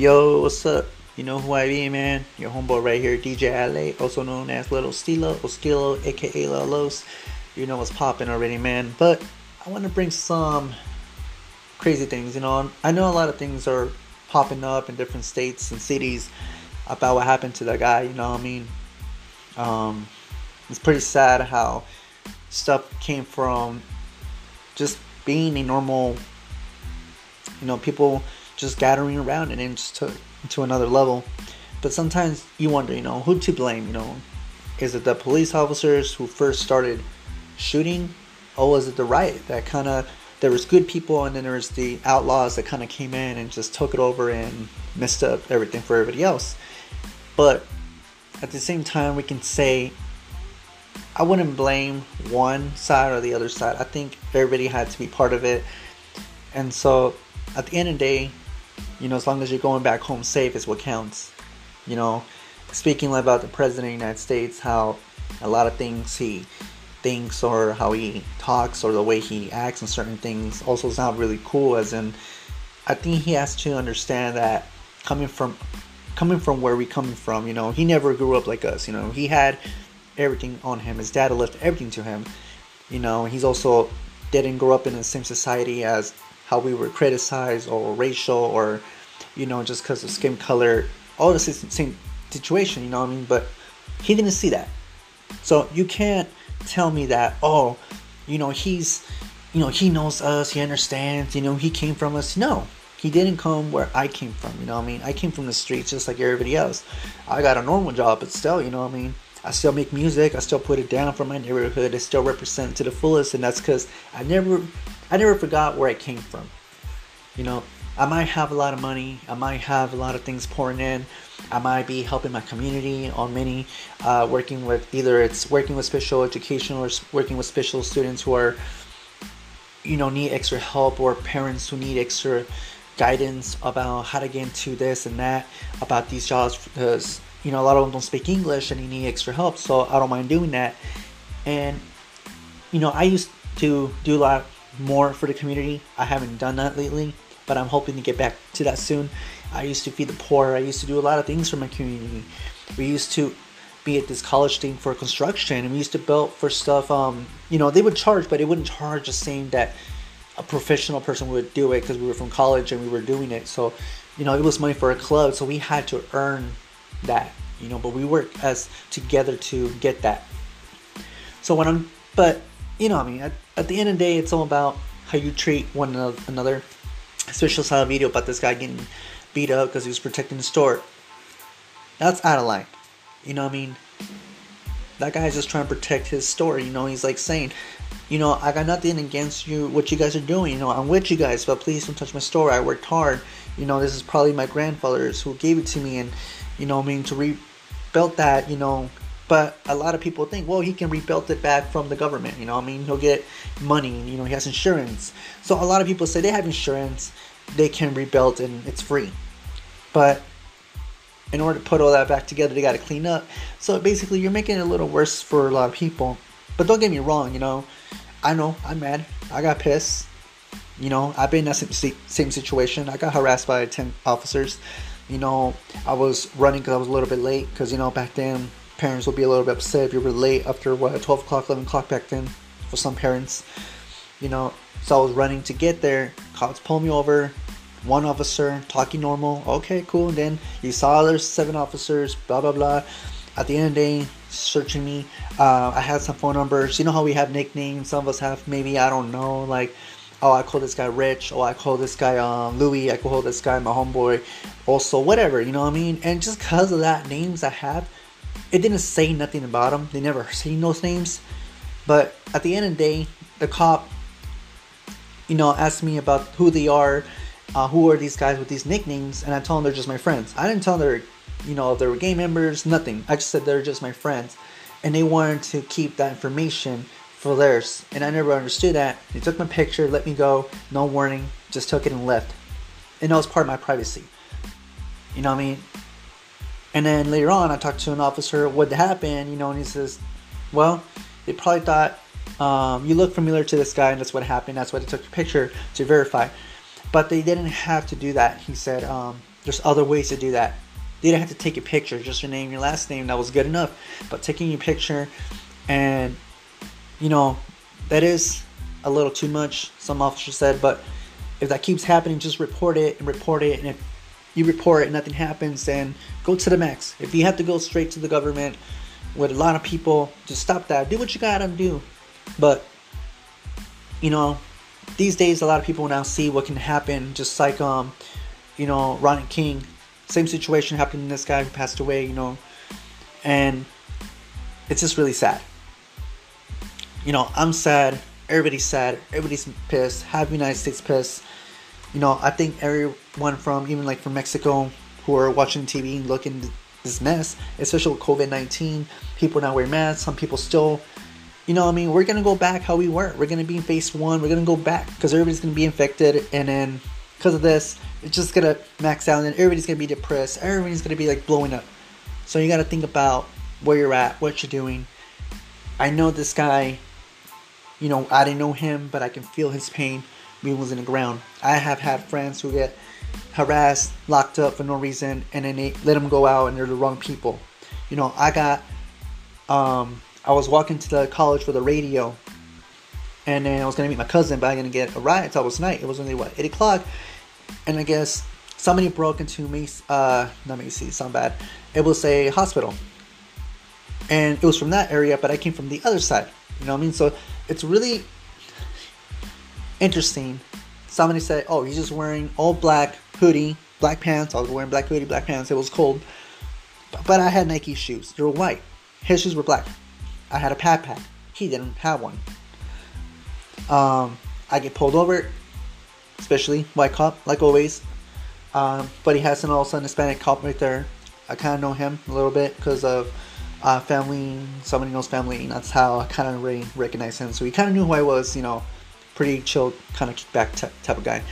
Yo, what's up? You know who I be, man? Your homeboy right here, DJ LA, also known as Little Stilo or Skilo, aka Los. You know what's popping already, man. But I want to bring some crazy things. You know, I know a lot of things are popping up in different states and cities about what happened to that guy. You know what I mean? Um, it's pretty sad how stuff came from just being a normal, you know, people just gathering around and then just to to another level. But sometimes you wonder, you know, who to blame, you know. Is it the police officers who first started shooting? Or was it the riot that kind of there was good people and then there was the outlaws that kind of came in and just took it over and messed up everything for everybody else. But at the same time, we can say I wouldn't blame one side or the other side. I think everybody had to be part of it. And so at the end of the day, you know, as long as you're going back home safe is what counts. You know, speaking about the president of the United States, how a lot of things he thinks or how he talks or the way he acts and certain things also sound really cool as in I think he has to understand that coming from coming from where we coming from, you know, he never grew up like us, you know. He had everything on him. His dad left everything to him. You know, he's also didn't grow up in the same society as how we were criticized or racial or you know just because of skin color all the same situation you know what i mean but he didn't see that so you can't tell me that oh you know he's you know he knows us he understands you know he came from us no he didn't come where i came from you know what i mean i came from the streets just like everybody else i got a normal job but still you know what i mean I still make music. I still put it down for my neighborhood. I still represent to the fullest, and that's because I never I never forgot where I came from. You know, I might have a lot of money, I might have a lot of things pouring in, I might be helping my community on many, uh, working with either it's working with special education or working with special students who are, you know, need extra help or parents who need extra guidance about how to get into this and that about these jobs because you know a lot of them don't speak English and they need extra help. So I don't mind doing that. And you know, I used to do a lot more for the community. I haven't done that lately, but I'm hoping to get back to that soon. I used to feed the poor. I used to do a lot of things for my community. We used to be at this college thing for construction, and we used to build for stuff. Um, you know, they would charge, but they wouldn't charge the same that a professional person would do it because we were from college and we were doing it. So, you know, it was money for a club, so we had to earn that. You know, but we worked as together to get that. So when I'm, but you know, I mean, at, at the end of the day, it's all about how you treat one another. Especially saw a video about this guy getting beat up because he was protecting the store. That's out of line. You know what I mean? That guy's just trying to protect his store. You know, he's like saying, you know, I got nothing against you, what you guys are doing. You know, I'm with you guys, but please don't touch my store. I worked hard. You know, this is probably my grandfather's who gave it to me, and you know, I mean, to rebuild that, you know, but a lot of people think, well, he can rebuild it back from the government. You know, I mean, he'll get money. You know, he has insurance. So a lot of people say they have insurance, they can rebuild, and it's free. But in order to put all that back together, they got to clean up. So basically, you're making it a little worse for a lot of people. But don't get me wrong. You know, I know I'm mad. I got pissed. You know, I've been in that same, same situation. I got harassed by 10 officers. You know, I was running because I was a little bit late because, you know, back then parents will be a little bit upset if you were late after what 12 o'clock 11 o'clock back then for some parents you know? So i was running to get there cops pull me over one officer talking normal okay cool and then you saw there's seven officers blah blah blah. At the end of the day searching me uh, i had some phone numbers. You know how we have nicknames? Some of us have maybe i don't know like oh i call this guy rich oh i call this guy um, louis i call this guy my homeboy also whatever you know what i mean? And just because of that names i have it didn't say nothing about them. They never seen those names. But at the end of the day, the cop, you know, asked me about who they are, uh, who are these guys with these nicknames, and I told them they're just my friends. I didn't tell them they're, you know, they were gang members, nothing. I just said they're just my friends, and they wanted to keep that information for theirs, and I never understood that. They took my picture, let me go, no warning, just took it and left, and that was part of my privacy. You know what I mean? And then later on, I talked to an officer, what happened, you know, and he says, well, they probably thought um, you look familiar to this guy, and that's what happened. That's why they took your picture to verify. But they didn't have to do that. He said, um, There's other ways to do that. They didn't have to take a picture, just your name, your last name, that was good enough. But taking your picture and you know, that is a little too much, some officer said, but if that keeps happening, just report it and report it. And if you report and nothing happens, then go to the max. If you have to go straight to the government with a lot of people, just stop that. Do what you gotta do. But, you know, these days a lot of people now see what can happen, just like, um, you know, Rodney King. Same situation happened to this guy who passed away, you know, and it's just really sad. You know, I'm sad. Everybody's sad. Everybody's pissed. The United States pissed you know, I think everyone from even like from Mexico who are watching TV and looking this mess, especially with COVID nineteen, people not wear masks. Some people still, you know, I mean, we're gonna go back how we were. We're gonna be in phase one. We're gonna go back because everybody's gonna be infected, and then because of this, it's just gonna max out, and everybody's gonna be depressed. Everybody's gonna be like blowing up. So you gotta think about where you're at, what you're doing. I know this guy. You know, I didn't know him, but I can feel his pain was in the ground. I have had friends who get harassed, locked up for no reason, and then they let them go out and they're the wrong people. You know, I got, um, I was walking to the college for the radio, and then I was gonna meet my cousin, but I gonna get a ride until it was night. It was only what eight o'clock, and I guess somebody broke into me. Uh, not me see sound bad. It was a hospital, and it was from that area, but I came from the other side. You know what I mean? So it's really interesting. Somebody said, "Oh, he's just wearing all black hoodie, black pants." I was wearing black hoodie, black pants. It was cold, but I had Nike shoes. They were white. His shoes were black. I had a pad pack. He didn't have one. Um, I get pulled over, especially white cop, like always. Um, but he has an also an Hispanic cop right there. I kind of know him a little bit because of uh, family. Somebody knows family, and that's how I kind of really recognize him. So he kind of knew who I was, you know pretty chill, kind of kickback t- type of guy.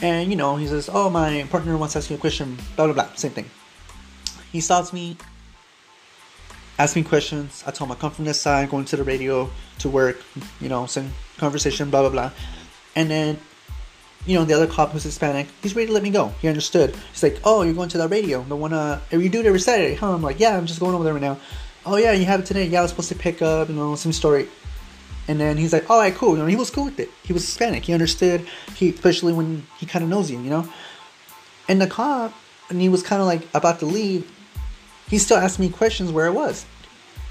And you know, he says, "Oh, my partner wants to ask you a question." Blah blah blah. Same thing. He stops me, asks me questions. I tell him I come from this side, going to the radio to work. You know, same conversation. Blah blah blah. And then, you know, the other cop who's Hispanic, he's ready to let me go. He understood. He's like, "Oh, you're going to that radio, the one uh, you do it every Saturday, huh?" I'm like, "Yeah, I'm just going over there right now." Oh yeah, you have it today. Yeah, I was supposed to pick up, you know, some story. And then he's like, all right, cool. You know, he was cool with it. He was Hispanic. He understood. He, especially when he kind of knows you, you know. And the cop, and he was kind of like about to leave. He still asked me questions where I was.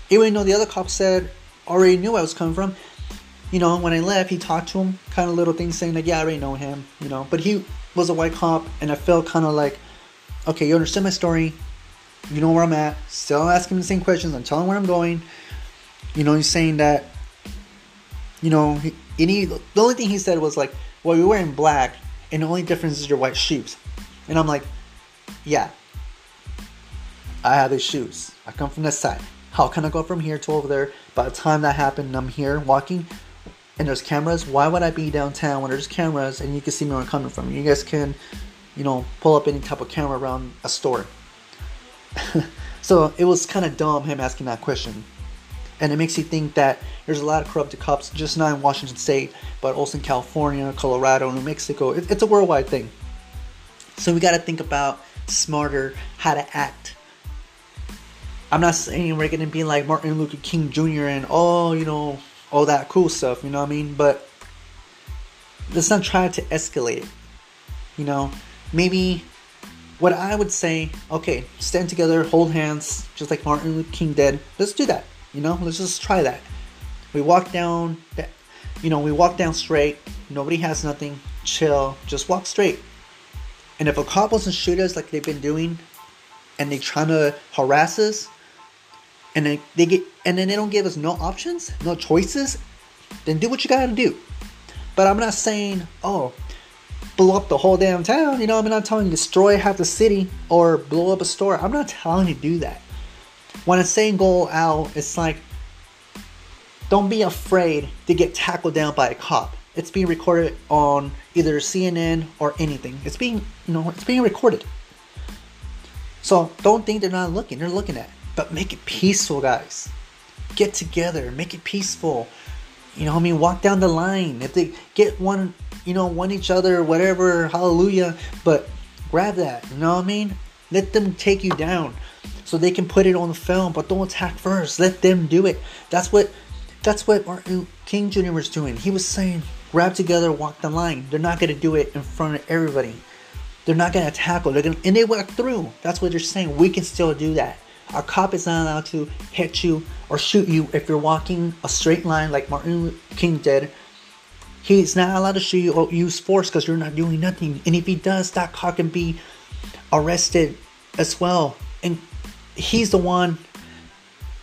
Even though the other cop said already knew I was coming from. You know, when I left, he talked to him, kind of little things saying like, yeah, I already know him. You know, but he was a white cop, and I felt kind of like, okay, you understand my story. You know where I'm at. Still asking the same questions. I'm telling where I'm going. You know, he's saying that you know, he, he, the only thing he said was like, "Well, you're wearing black, and the only difference is your white shoes." And I'm like, "Yeah, I have these shoes. I come from this side. How can I go from here to over there? By the time that happened, I'm here walking, and there's cameras. Why would I be downtown when there's cameras and you can see me where I'm coming from? You guys can, you know, pull up any type of camera around a store." so it was kind of dumb him asking that question and it makes you think that there's a lot of corrupted cops just not in Washington State, but also in California, Colorado, New Mexico. It, it's a worldwide thing. So we got to think about smarter how to act. I'm not saying we're gonna be like Martin Luther King Jr. and all you know all that cool stuff. You know what I mean? But let's not try to escalate. You know, maybe what I would say, okay, stand together, hold hands, just like Martin Luther King did. Let's do that. You know, let's just try that. We walk down, you know, we walk down straight. Nobody has nothing. Chill. Just walk straight. And if a cop doesn't shoot us like they've been doing, and they're trying to harass us, and they, they get and then they don't give us no options, no choices, then do what you gotta do. But I'm not saying, oh, blow up the whole damn town. You know, I'm not telling you destroy half the city or blow up a store. I'm not telling you do that when I'm saying go out, it's like don't be afraid to get tackled down by a cop. It's being recorded on either CNN or anything. It's being you know it's being recorded. So don't think they're not looking. They're looking at. But make it peaceful, guys. Get together. Make it peaceful. You know, I mean, walk down the line. If they get one, you know, one each other, whatever, hallelujah. But grab that. You know what I mean? Let them take you down so they can put it on the film, but don't attack first. Let them do it. That's what that's what Martin King Jr. was doing. He was saying, grab together, walk the line. They're not gonna do it in front of everybody. They're not gonna tackle. They're gonna and they walk through. That's what they're saying. We can still do that. A cop is not allowed to hit you or shoot you if you're walking a straight line like Martin King did. He's not allowed to shoot you or use force because you're not doing nothing. And if he does, that cop can be arrested as well. And he's the one.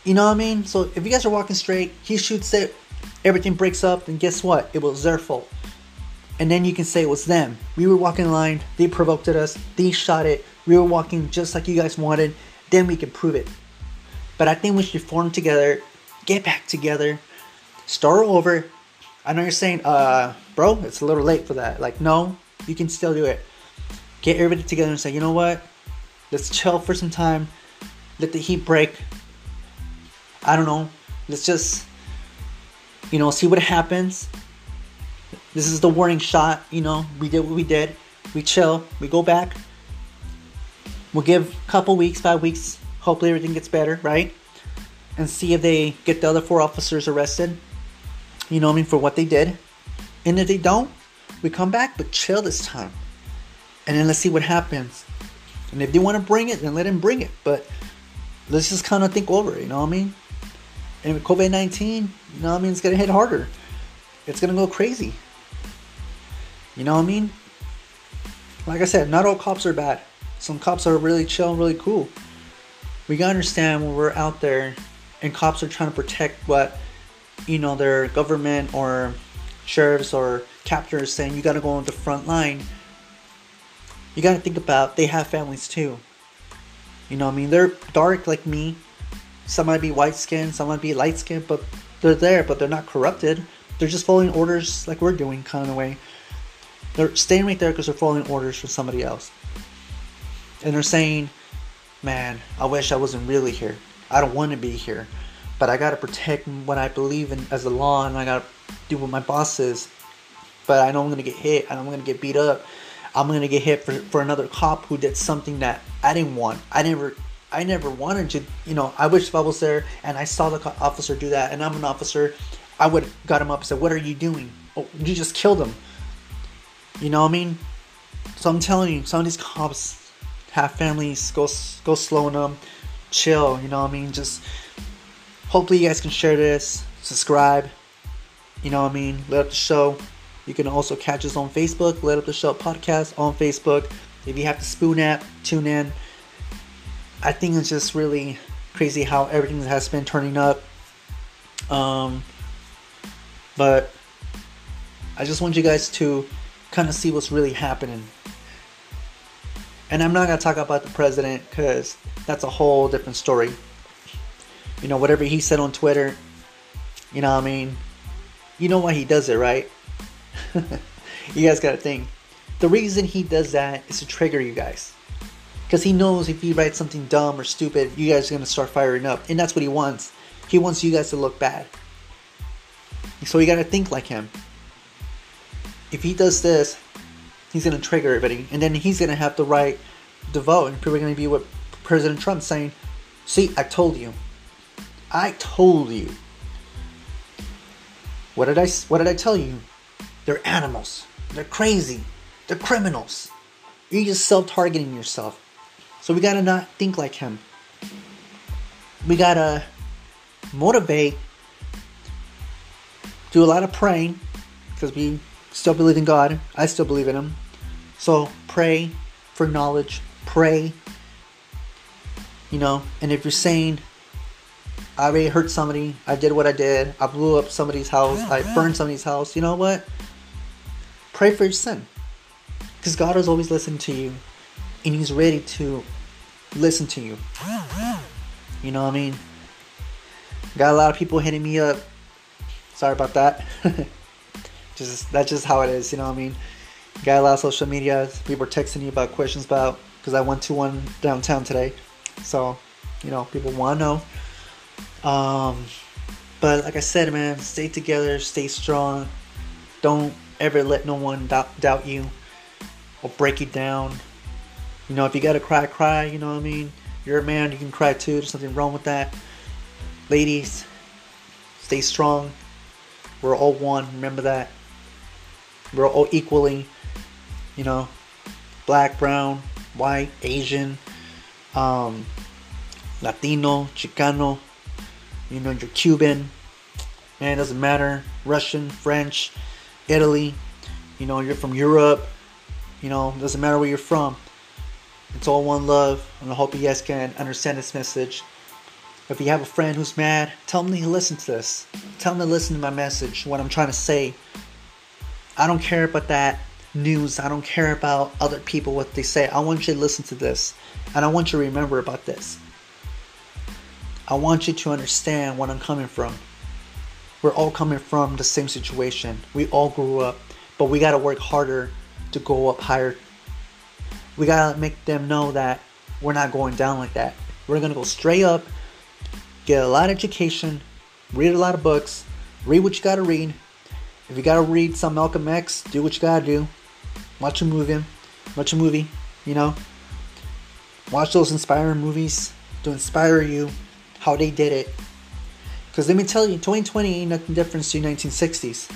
You know what I mean? So if you guys are walking straight, he shoots it, everything breaks up, then guess what? It was their fault. And then you can say it was them. We were walking in line, they provoked at us, they shot it, we were walking just like you guys wanted, then we can prove it. But I think we should form together, get back together, start over. I know you're saying, uh, bro, it's a little late for that. Like, no, you can still do it. Get everybody together and say, you know what? Let's chill for some time let the heat break. I don't know. Let's just, you know, see what happens. This is the warning shot. You know, we did what we did. We chill. We go back. We'll give a couple weeks, five weeks. Hopefully everything gets better, right? And see if they get the other four officers arrested. You know I mean? For what they did. And if they don't, we come back, but chill this time. And then let's see what happens. And if they want to bring it, then let them bring it. But let's just kind of think over it, you know what I mean? And with COVID 19, you know what I mean? It's going to hit harder. It's going to go crazy. You know what I mean? Like I said, not all cops are bad. Some cops are really chill and really cool. We got to understand when we're out there and cops are trying to protect what, you know, their government or sheriffs or captors saying you got to go on the front line. You got to think about they have families too you know, I mean, they're dark like me. Some might be white skinned, some might be light skinned, but they're there, but they're not corrupted. They're just following orders like we're doing, kind of way. They're staying right there because they're following orders from somebody else. And they're saying, man, I wish I wasn't really here. I don't want to be here. But I got to protect what I believe in as a law and I got to do what my boss says. But I know I'm going to get hit and I'm going to get beat up I'm gonna get hit for, for another cop who did something that I didn't want. I never I never wanted to. You know, I wish I was there and I saw the officer do that, and I'm an officer, I would got him up and said, "What are you doing? Oh, you just killed him." You know what I mean? So I'm telling you, some of these cops have families. Go go slow on them, chill. You know what I mean? Just hopefully you guys can share this, subscribe. You know what I mean? Let up the show. You can also catch us on Facebook, Let Up the Show podcast on Facebook. If you have the Spoon app, tune in. I think it's just really crazy how everything has been turning up. Um, but I just want you guys to kind of see what's really happening. And I'm not going to talk about the president because that's a whole different story. You know, whatever he said on Twitter, you know what I mean? You know why he does it, right? you guys gotta think. The reason he does that is to trigger you guys. Because he knows if he writes something dumb or stupid, you guys are gonna start firing up. And that's what he wants. He wants you guys to look bad. So you gotta think like him. If he does this, he's gonna trigger everybody. And then he's gonna have to write the vote. And people are gonna be what President Trump saying, see, I told you. I told you. What did I what did I tell you? They're animals. They're crazy. They're criminals. You're just self targeting yourself. So we gotta not think like him. We gotta motivate, do a lot of praying, because we still believe in God. I still believe in Him. So pray for knowledge. Pray. You know, and if you're saying, I already hurt somebody, I did what I did, I blew up somebody's house, I burned somebody's house, you know what? Pray for your sin. Because God is always listening to you. And He's ready to listen to you. You know what I mean? Got a lot of people hitting me up. Sorry about that. just that's just how it is, you know what I mean? Got a lot of social media. People are texting me about questions about because I went to one downtown today. So, you know, people want to know. Um, but like I said, man, stay together, stay strong. Don't ever let no one doubt, doubt you or break you down. You know, if you gotta cry, cry. You know what I mean? You're a man, you can cry too. There's nothing wrong with that. Ladies, stay strong. We're all one. Remember that. We're all equally, you know, black, brown, white, Asian, um, Latino, Chicano, you know, you're Cuban. Man, it doesn't matter. Russian, French, Italy, you know, you're from Europe, you know, doesn't matter where you're from. It's all one love, and I hope you guys can understand this message. If you have a friend who's mad, tell them to listen to this. Tell them to listen to my message, what I'm trying to say. I don't care about that news. I don't care about other people, what they say. I want you to listen to this. And I want you to remember about this. I want you to understand what I'm coming from. We're all coming from the same situation. We all grew up, but we got to work harder to go up higher. We got to make them know that we're not going down like that. We're going to go straight up, get a lot of education, read a lot of books, read what you got to read. If you got to read some Malcolm X, do what you got to do. Watch a movie, watch a movie, you know. Watch those inspiring movies to inspire you how they did it. Because let me tell you, 2020 ain't nothing different to 1960s.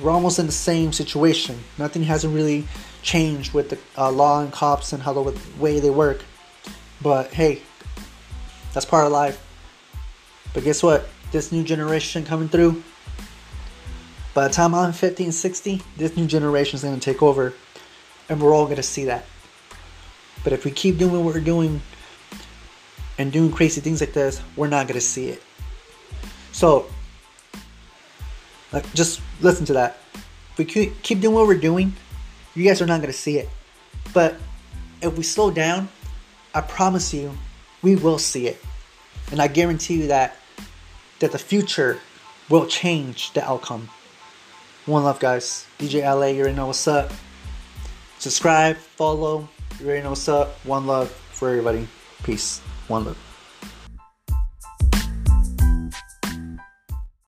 We're almost in the same situation. Nothing hasn't really changed with the uh, law and cops and how the way they work. But hey, that's part of life. But guess what? This new generation coming through. By the time I'm 50 and 60, this new generation is going to take over. And we're all going to see that. But if we keep doing what we're doing and doing crazy things like this, we're not going to see it. So, like, just listen to that. If we keep doing what we're doing, you guys are not going to see it. But if we slow down, I promise you, we will see it. And I guarantee you that that the future will change the outcome. One love, guys. DJ LA, you already know what's up. Subscribe, follow, you already know what's up. One love for everybody. Peace. One love.